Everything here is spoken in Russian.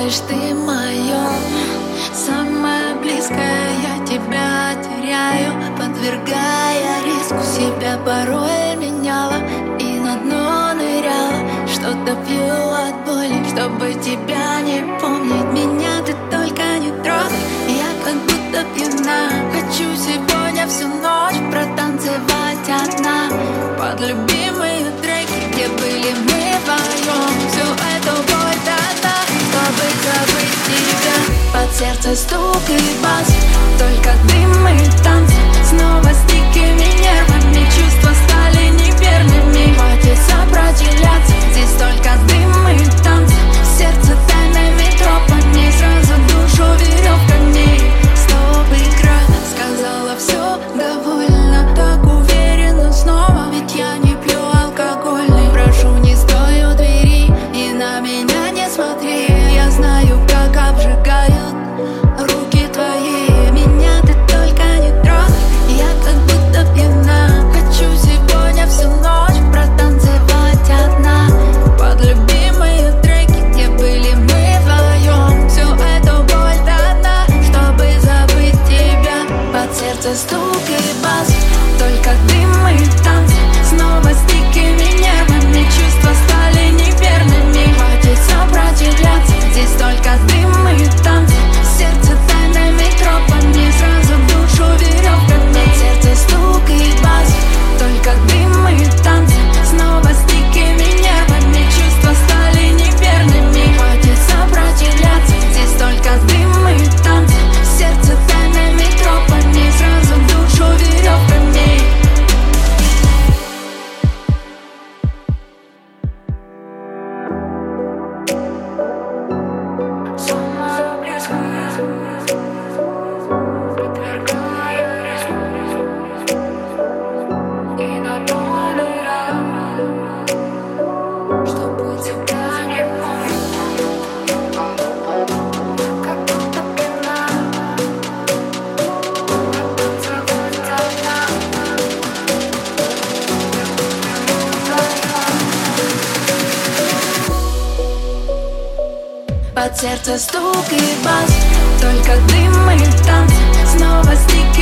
Знаешь, ты мое самое близкое. Я тебя теряю, подвергая риску. Себя порой меняла и на дно ныряла. Что-то пью от боли, чтобы тебя не помнить. Меня ты только не трогай, я как будто пьяна. Хочу сегодня всю ночь протанцевать одна. Под любви estúpido Just the под сердце стук и бас. Только дым и танц, снова стики